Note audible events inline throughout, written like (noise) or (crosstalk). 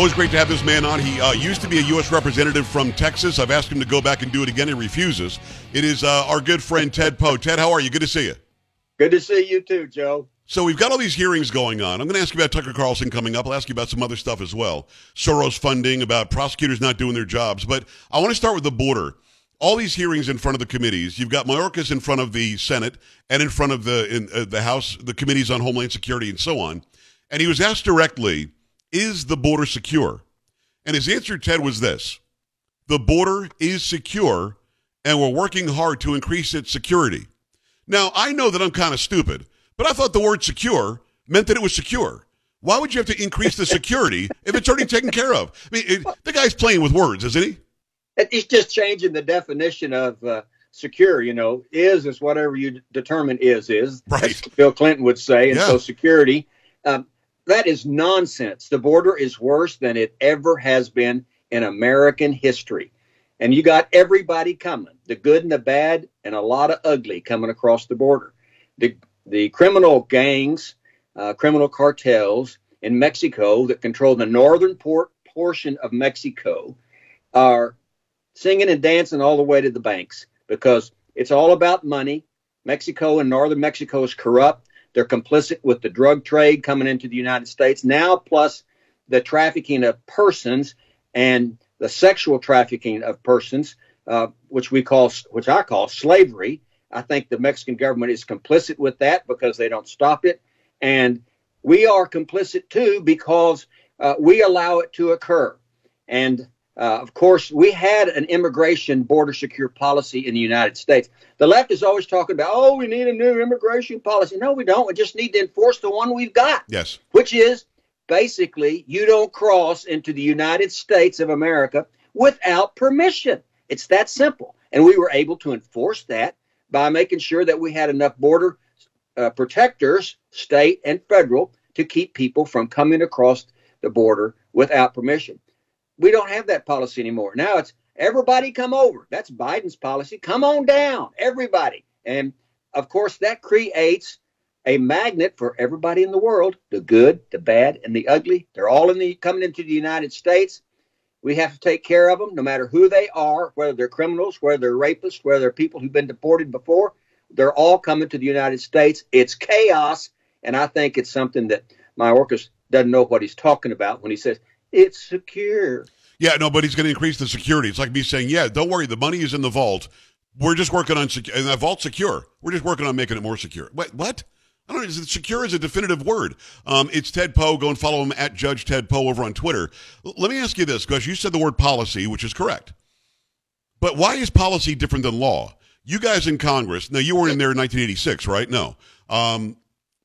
Always great to have this man on. He uh, used to be a U.S. representative from Texas. I've asked him to go back and do it again. He refuses. It is uh, our good friend Ted Poe. Ted, how are you? Good to see you. Good to see you too, Joe. So we've got all these hearings going on. I'm going to ask you about Tucker Carlson coming up. I'll ask you about some other stuff as well. Soros funding, about prosecutors not doing their jobs. But I want to start with the border. All these hearings in front of the committees. You've got Mayorkas in front of the Senate and in front of the in, uh, the House, the committees on Homeland Security and so on. And he was asked directly, "Is the border secure?" And his answer, Ted, was this: "The border is secure, and we're working hard to increase its security." Now I know that I'm kind of stupid. But I thought the word secure meant that it was secure. Why would you have to increase the security (laughs) if it's already taken care of? I mean, it, the guy's playing with words, isn't he? He's just changing the definition of uh, secure. You know, is is whatever you determine is is. Right. Bill Clinton would say, and Yeah. so security. Um, that is nonsense. The border is worse than it ever has been in American history. And you got everybody coming, the good and the bad, and a lot of ugly coming across the border. The the criminal gangs, uh, criminal cartels in Mexico that control the northern port portion of Mexico are singing and dancing all the way to the banks because it's all about money. Mexico and northern Mexico is corrupt. They're complicit with the drug trade coming into the United States now, plus the trafficking of persons and the sexual trafficking of persons, uh, which we call, which I call slavery. I think the Mexican government is complicit with that because they don't stop it, and we are complicit too because uh, we allow it to occur. And uh, of course, we had an immigration border secure policy in the United States. The left is always talking about, oh, we need a new immigration policy. No, we don't. We just need to enforce the one we've got, Yes. which is basically you don't cross into the United States of America without permission. It's that simple. And we were able to enforce that by making sure that we had enough border uh, protectors, state and federal, to keep people from coming across the border without permission. We don't have that policy anymore. Now it's everybody come over. That's Biden's policy. Come on down, everybody. And of course, that creates a magnet for everybody in the world the good, the bad, and the ugly. They're all in the coming into the United States. We have to take care of them, no matter who they are, whether they're criminals, whether they're rapists, whether they're people who've been deported before. They're all coming to the United States. It's chaos, and I think it's something that my Mayorkas doesn't know what he's talking about when he says it's secure. Yeah, no, but he's going to increase the security. It's like me saying, yeah, don't worry, the money is in the vault. We're just working on sec- and that vault's secure. We're just working on making it more secure. Wait, what? I don't know. Secure is a definitive word. Um, it's Ted Poe. Go and follow him at Judge Ted Poe over on Twitter. L- let me ask you this, because you said the word policy, which is correct. But why is policy different than law? You guys in Congress, now you weren't in there in 1986, right? No. Um,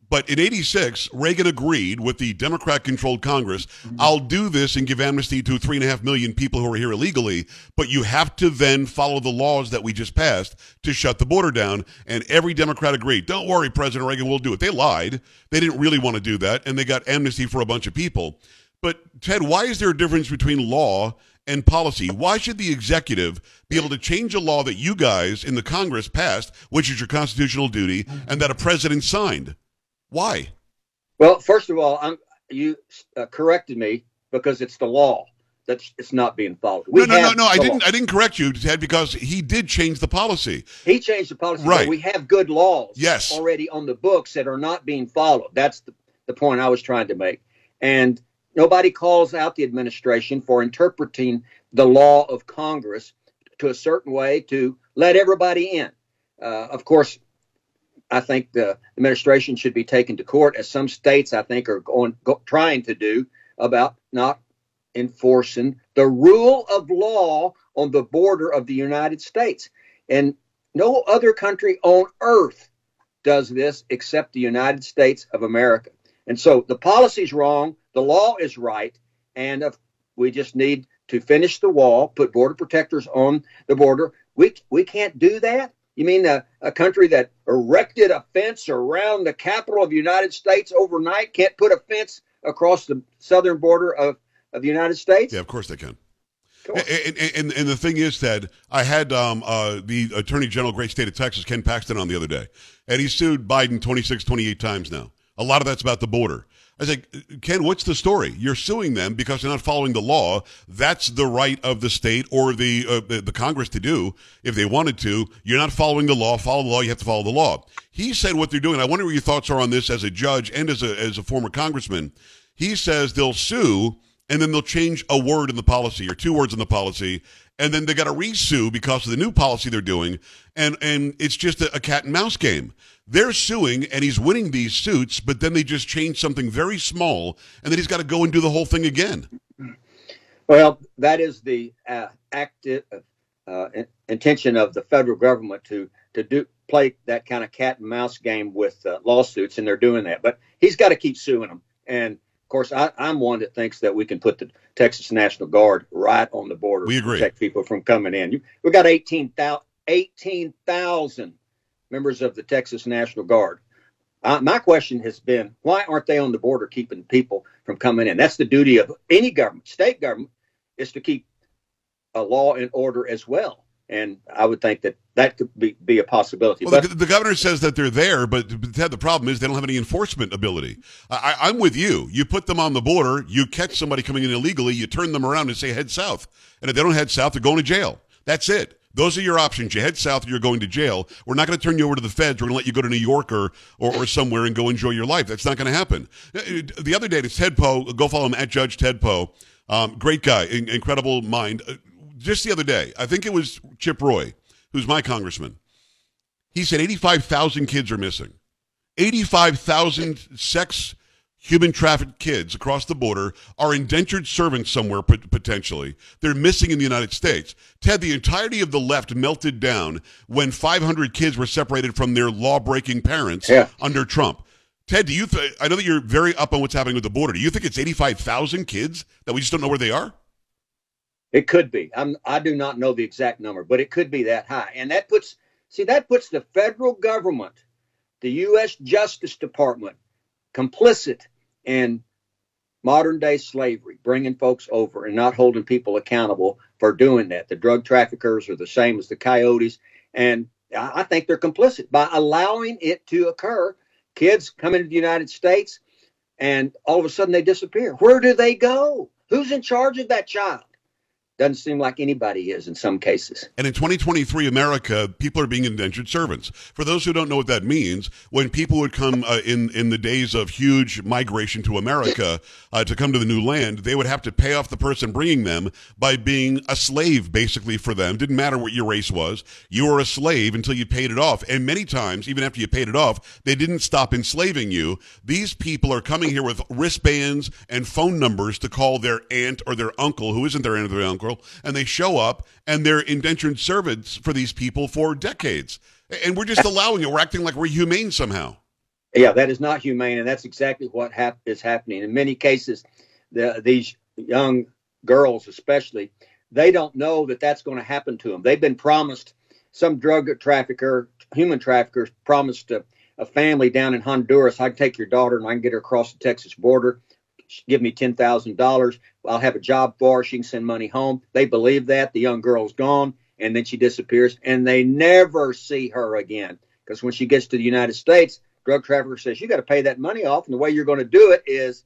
but in 86, Reagan agreed with the Democrat controlled Congress mm-hmm. I'll do this and give amnesty to three and a half million people who are here illegally, but you have to then follow the laws that we just passed to shut the border down. And every Democrat agreed. Don't worry, President Reagan will do it. They lied. They didn't really want to do that, and they got amnesty for a bunch of people. But, Ted, why is there a difference between law and policy? Why should the executive be able to change a law that you guys in the Congress passed, which is your constitutional duty, and that a president signed? Why? Well, first of all, I'm, you uh, corrected me because it's the law that's it's not being followed. We no, no, no, no. I didn't. law. I didn't correct you, Ted, because he did change the policy. He changed the policy. Right. We have good laws Yes. already on the books that are not being followed. That's the, the point I was trying to make. And nobody calls out the administration for interpreting the law of Congress to a certain way to let everybody in. Uh, of course, I think the administration should be taken to court, as some states I think are going go, trying to do about not enforcing the rule of law on the border of the United States. And no other country on earth does this except the United States of America. And so the policy's wrong, the law is right, and uh, we just need to finish the wall, put border protectors on the border. We we can't do that. You mean a, a country that erected a fence around the capital of the United States overnight can't put a fence across the southern border of, of the United States? Yeah, of course they can. Of course. And, and, and, the thing is, Ted, I had um, uh, the Attorney General, great state of Texas, Ken Paxton, on the other day, and he sued Biden 26, 28 times now. A lot of that's about the border. I said, Ken, what's the story? You're suing them because they're not following the law. That's the right of the state or the, uh, the, Congress to do if they wanted to. You're not following the law. Follow the law. You have to follow the law. He said what they're doing. I wonder what your thoughts are on this as a judge and as a as a former congressman. He says they'll sue and then they'll change a word in the policy or two words in the policy and then they got to resue because of the new policy they're doing, and and it's just a, a, cat and mouse game. They're suing, and he's winning these suits, but then they just change something very small, and then he's got to go and do the whole thing again. Well, that is the uh, active uh, intention of the federal government to to do play that kind of cat and mouse game with uh, lawsuits, and they're doing that. But he's got to keep suing them, and of course, I, am one that thinks that we can put the Texas National Guard right on the border we agree. to protect people from coming in. We've got 18,000 18, members of the Texas National Guard. Uh, my question has been, why aren't they on the border keeping people from coming in? That's the duty of any government. State government is to keep a law and order as well and I would think that that could be, be a possibility. Well, but, the, the, governor says that they're there, but the problem is they don't have any enforcement ability. I, I'm with you. You put them on the border, you catch somebody coming in illegally, you turn them around and say head south, and if they don't head south, they're going to jail. That's it. Those are your options. You head south, you're going to jail. We're not going to turn you over to the feds. We're going to let you go to New York or, or, or somewhere and go enjoy your life. That's not going to happen. Uh, the other day, it's Ted Poe. Go follow him at Judge Ted Poe. Um, great guy, incredible mind. Uh, just the other day, I think it was Chip Roy, who's my congressman. He said 85,000 kids are missing. 85,000 sex human trafficked kids across the border are indentured servants somewhere potentially. They're missing in the United States. Ted, the entirety of the left melted down when 500 kids were separated from their law-breaking parents yeah. under Trump. Ted, do you? Th- I know that you're very up on what's happening with the border. Do you think it's 85,000 kids that we just don't know where they are? It could be. I'm, I do not know the exact number, but it could be that high. And that puts, see, that puts the federal government, the U.S. Justice Department, complicit in modern day slavery, bringing folks over and not holding people accountable for doing that. The drug traffickers are the same as the coyotes. And I think they're complicit by allowing it to occur. Kids come into the United States and all of a sudden they disappear. Where do they go? Who's in charge of that child? Doesn't seem like anybody is in some cases. And in 2023 America, people are being indentured servants. For those who don't know what that means, when people would come uh, in in the days of huge migration to America uh, to come to the new land, they would have to pay off the person bringing them by being a slave, basically for them. Didn't matter what your race was, you were a slave until you paid it off. And many times, even after you paid it off, they didn't stop enslaving you. These people are coming here with wristbands and phone numbers to call their aunt or their uncle, who isn't their aunt or their uncle and they show up and they're indentured servants for these people for decades. And we're just allowing it. We're acting like we're humane somehow. Yeah, that is not humane, and that's exactly what hap- is happening. In many cases, the, these young girls, especially, they don't know that that's going to happen to them. They've been promised some drug trafficker, human traffickers, promised a, a family down in Honduras, I can take your daughter and I can get her across the Texas border give me ten thousand dollars. I'll have a job for her. She can send money home. They believe that the young girl's gone, and then she disappears, and they never see her again. Because when she gets to the United States, drug trafficker says you got to pay that money off, and the way you're going to do it is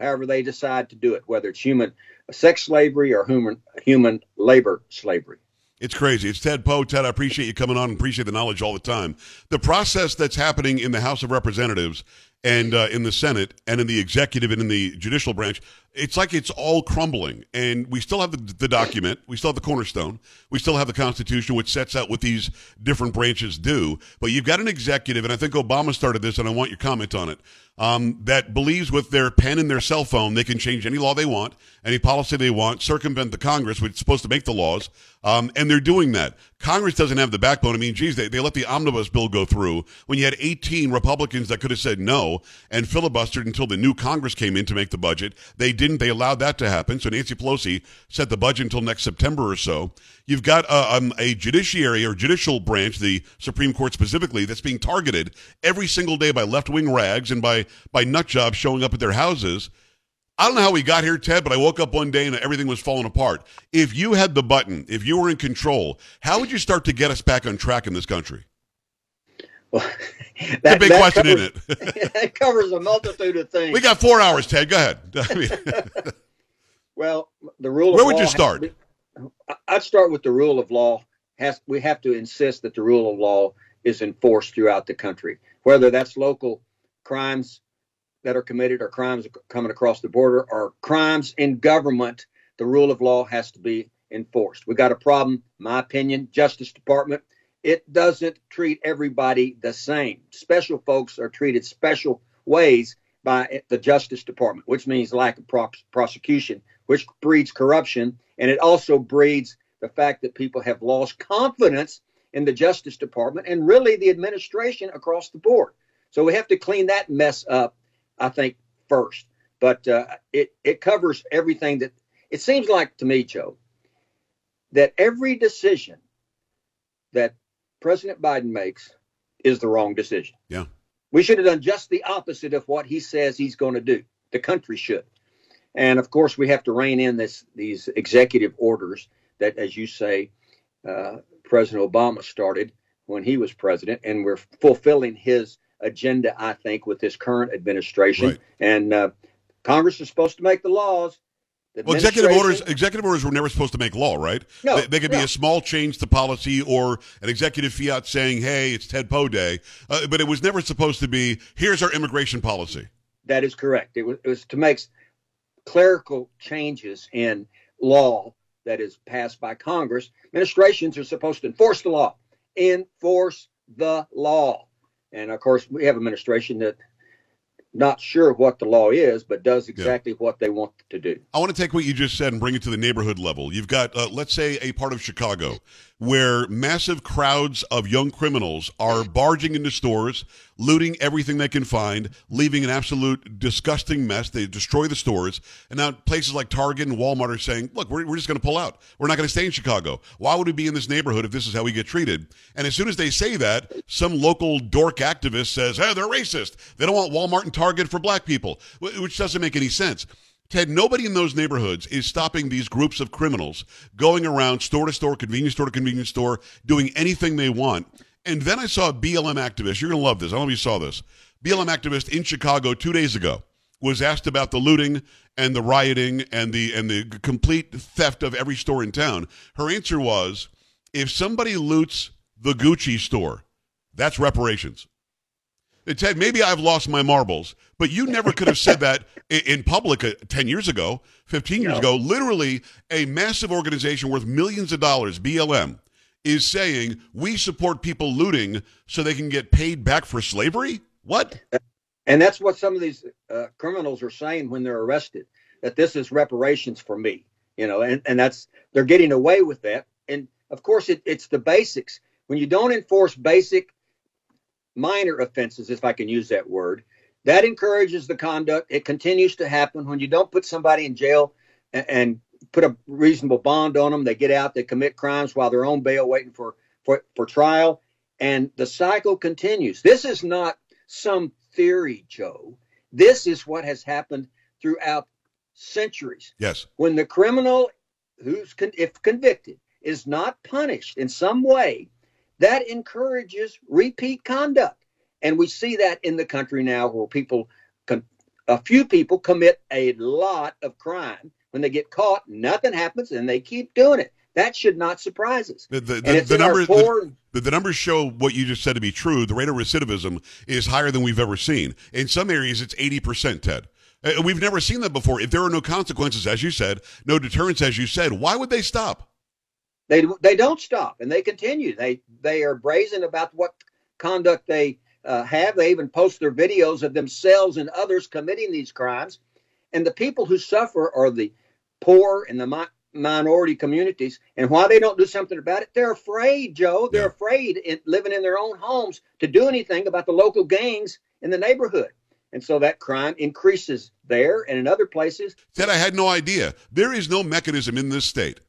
however they decide to do it, whether it's human sex slavery or human human labor slavery. It's crazy. It's Ted Poe. Ted, I appreciate you coming on and appreciate the knowledge all the time. The process that's happening in the House of Representatives and uh, in the Senate and in the executive and in the judicial branch, it's like it's all crumbling. And we still have the, the document, we still have the cornerstone, we still have the Constitution, which sets out what these different branches do. But you've got an executive, and I think Obama started this, and I want your comment on it um, that believes with their pen and their cell phone they can change any law they want, any policy they want, circumvent the Congress, which is supposed to make the laws, um, and they're doing that. Congress doesn't have the backbone. I mean, geez, they, they let the omnibus bill go through when you had 18 Republicans that could have said no and filibustered until the new Congress came in to make the budget. They didn't. They allowed that to happen. So Nancy Pelosi set the budget until next September or so. You've got a, um, a judiciary or judicial branch, the Supreme Court specifically, that's being targeted every single day by left wing rags and by, by nut jobs showing up at their houses. I don't know how we got here, Ted, but I woke up one day and everything was falling apart. If you had the button, if you were in control, how would you start to get us back on track in this country? Well, that, a big question, covers, isn't it? (laughs) it covers a multitude of things. We got four hours, Ted. Go ahead. (laughs) (laughs) well, the rule. Of law. Where would you start? Be, I'd start with the rule of law. Has we have to insist that the rule of law is enforced throughout the country, whether that's local crimes that are committed or crimes coming across the border or crimes in government. The rule of law has to be enforced. We got a problem, my opinion. Justice Department it doesn't treat everybody the same. Special folks are treated special ways by the Justice Department, which means lack of pro- prosecution, which breeds corruption. And it also breeds the fact that people have lost confidence in the Justice Department and really the administration across the board. So we have to clean that mess up, I think, first. But uh, it, it covers everything that it seems like to me, Joe, that every decision that President Biden makes is the wrong decision. Yeah. We should have done just the opposite of what he says he's going to do. The country should. And of course, we have to rein in this these executive orders that, as you say, uh, President Obama started when he was president, and we're fulfilling his agenda, I think, with this current administration. Right. And uh, Congress is supposed to make the laws, well, executive orders executive orders were never supposed to make law, right? No, they, they could no. be a small change to policy or an executive fiat saying, "Hey, it's Ted Poe Day," uh, but it was never supposed to be, "Here's our immigration policy." That is correct. It was, it was to make clerical changes in law that is passed by Congress. Administrations are supposed to enforce the law, enforce the law, and of course, we have administration that not sure what the law is, but does exactly yeah. what they want to do. I want to take what you just said and bring it to the neighborhood level. You've got, uh, let's say, a part of Chicago where massive crowds of young criminals are barging into stores, looting everything they can find, leaving an absolute disgusting mess. They destroy the stores. And now places like Target and Walmart are saying, look, we're, we're just going to pull out. We're not going to stay in Chicago. Why would we be in this neighborhood if this is how we get treated? And as soon as they say that, some local dork activist says, hey, they're racist. They don't want Walmart and Target for black people, which doesn't make any sense. Ted, nobody in those neighborhoods is stopping these groups of criminals going around store to store, convenience store to convenience store, doing anything they want. And then I saw a BLM activist. You're going to love this. I don't know if you saw this. BLM activist in Chicago two days ago was asked about the looting and the rioting and the and the complete theft of every store in town. Her answer was, if somebody loots the Gucci store, that's reparations. Ted, maybe I've lost my marbles, but you never could have said that (laughs) in public uh, 10 years ago, 15 years no. ago. Literally, a massive organization worth millions of dollars, BLM, is saying we support people looting so they can get paid back for slavery? What? And that's what some of these uh, criminals are saying when they're arrested that this is reparations for me, you know, and, and that's they're getting away with that. And of course, it, it's the basics. When you don't enforce basic minor offenses, if I can use that word, that encourages the conduct. It continues to happen when you don't put somebody in jail and, and put a reasonable bond on them. They get out, they commit crimes while they're on bail waiting for, for, for trial. And the cycle continues. This is not some theory, Joe. This is what has happened throughout centuries. Yes. When the criminal who's con- if convicted is not punished in some way, that encourages repeat conduct. And we see that in the country now where people, a few people commit a lot of crime. When they get caught, nothing happens and they keep doing it. That should not surprise us. The, the, the, the numbers, poor, the, the, numbers show what you just said to be true. The rate of recidivism is higher than we've ever seen. In some areas, it's 80%, Ted. Uh, we've never seen that before. If there are no consequences, as you said, no deterrence, as you said, why would they stop? They they don't stop and they continue. They they are brazen about what conduct they uh, have. They even post their videos of themselves and others committing these crimes. And the people who suffer are the poor and the mi- minority communities. And why they don't do something about it, they're afraid, Joe. They're yeah. afraid in, living in their own homes to do anything about the local gangs in the neighborhood. And so that crime increases there and in other places. Ted, I had no idea. There is no mechanism in this state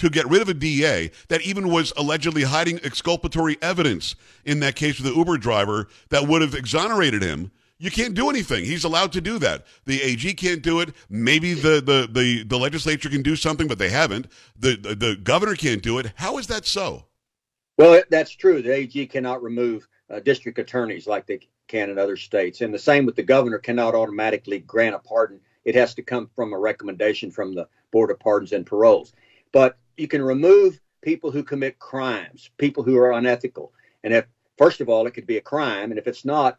to get rid of a DA that even was allegedly hiding exculpatory evidence in that case with the Uber driver that would have exonerated him. You can't do anything. He's allowed to do that. The AG can't do it. Maybe the, the, the, the legislature can do something, but they haven't. The, the, the governor can't do it. How is that so? Well, that's true. The AG cannot remove uh, district attorneys like they can in other states. And the same with the governor cannot automatically grant a pardon. It has to come from a recommendation from the Board of Pardons and Paroles. But you can remove people who commit crimes, people who are unethical. And if first of all, it could be a crime, and if it's not,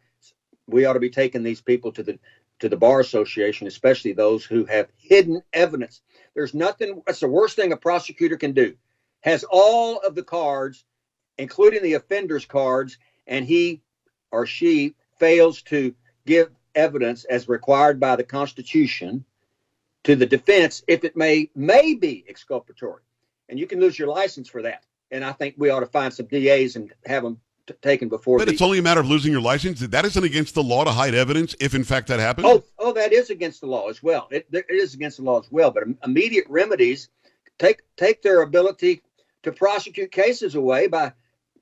we ought to be taking these people to the to the bar association, especially those who have hidden evidence. There's nothing. That's the worst thing a prosecutor can do. Has all of the cards, including the offender's cards, and he or she fails to give evidence as required by the Constitution to the defense if it may may be exculpatory, and you can lose your license for that. And I think we ought to find some DAs and have them t- taken before. But the, it's only a matter of losing your license. That isn't against the law to hide evidence if, in fact, that happens. oh oh that is against the law as well. It, it is against the law as well. But immediate remedies take take their ability to prosecute cases away by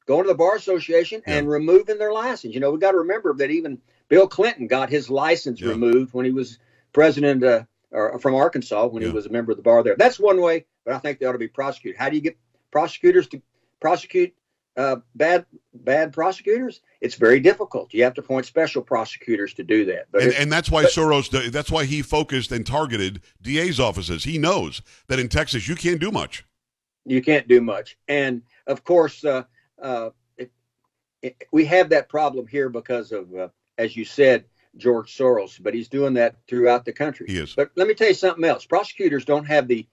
going to the bar association Yeah. and removing their license. You know, we got to remember that even Bill Clinton got his license Yeah. removed when he was president uh, from Arkansas when Yeah. he was a member of the bar there. That's one way, but I think they ought to be prosecuted. How do you get prosecutors to prosecute uh, bad bad prosecutors? It's very difficult. You have to appoint special prosecutors to do that. But And, and that's why but- Soros, that's why he focused and targeted DA's offices. He knows that in Texas you can't do much. you can't do much. And of course, uh, uh, it, it, we have that problem here because of, uh, as you said, George Soros, but he's doing that throughout the country. He is. But let me tell you something else. Prosecutors don't have the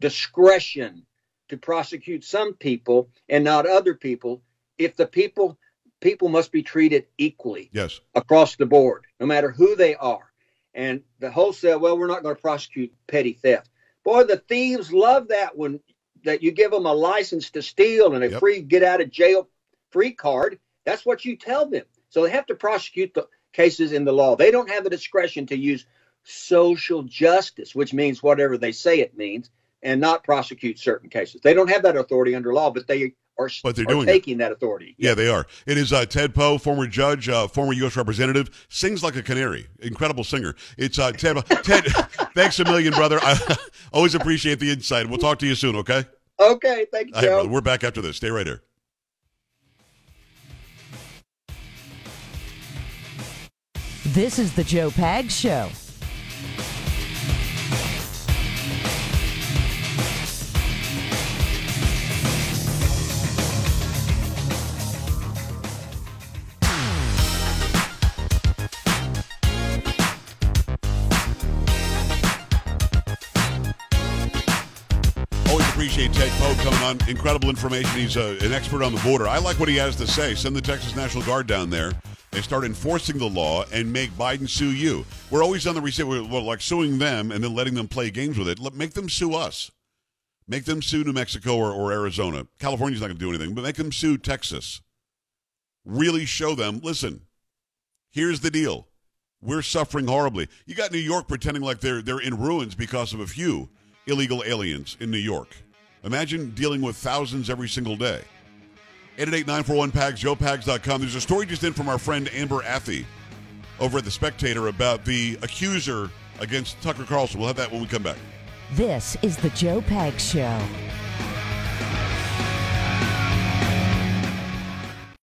discretion to prosecute some people and not other people if the people people must be treated equally Yes. across the board, no matter who they are. And the wholesale, well, we're not going to prosecute petty theft. Boy, the thieves love that when that you give them a license to steal and a Yep. free get out of jail free card. That's what you tell them. So they have to prosecute the cases in the law. They don't have the discretion to use social justice, which means whatever they say it means, and not prosecute certain cases. They don't have that authority under law, but they are, But they're are doing it. taking that authority. Yeah, they are. It is uh, Ted Poe, former judge, uh, former U.S. representative, sings like a canary. Incredible singer. It's uh, Ted. (laughs) Ted, thanks a million, brother. I (laughs) always appreciate the insight. We'll talk to you soon, okay? Okay, thank you, All right, Joe. brother. We're back after this. Stay right here. This is the Joe Pags Show. Ted Poe coming on. Incredible information. He's uh, an expert on the border. I like what he has to say. Send the Texas National Guard down there They start enforcing the law and make Biden sue you. We're always on the receipt. We're, we're like suing them and then letting them play games with it. Let, make them sue us. Make them sue New Mexico or, or Arizona. California's not going to do anything, but make them sue Texas. Really show them, listen, here's the deal. We're suffering horribly. You got New York pretending like they're they're in ruins because of a few illegal aliens in New York. Imagine dealing with thousands every single day. 888-941-PAGS, joepags.com. There's a story just in from our friend Amber Athey over at The Spectator about the accuser against Tucker Carlson. We'll have that when we come back. This is the Joe Pags Show.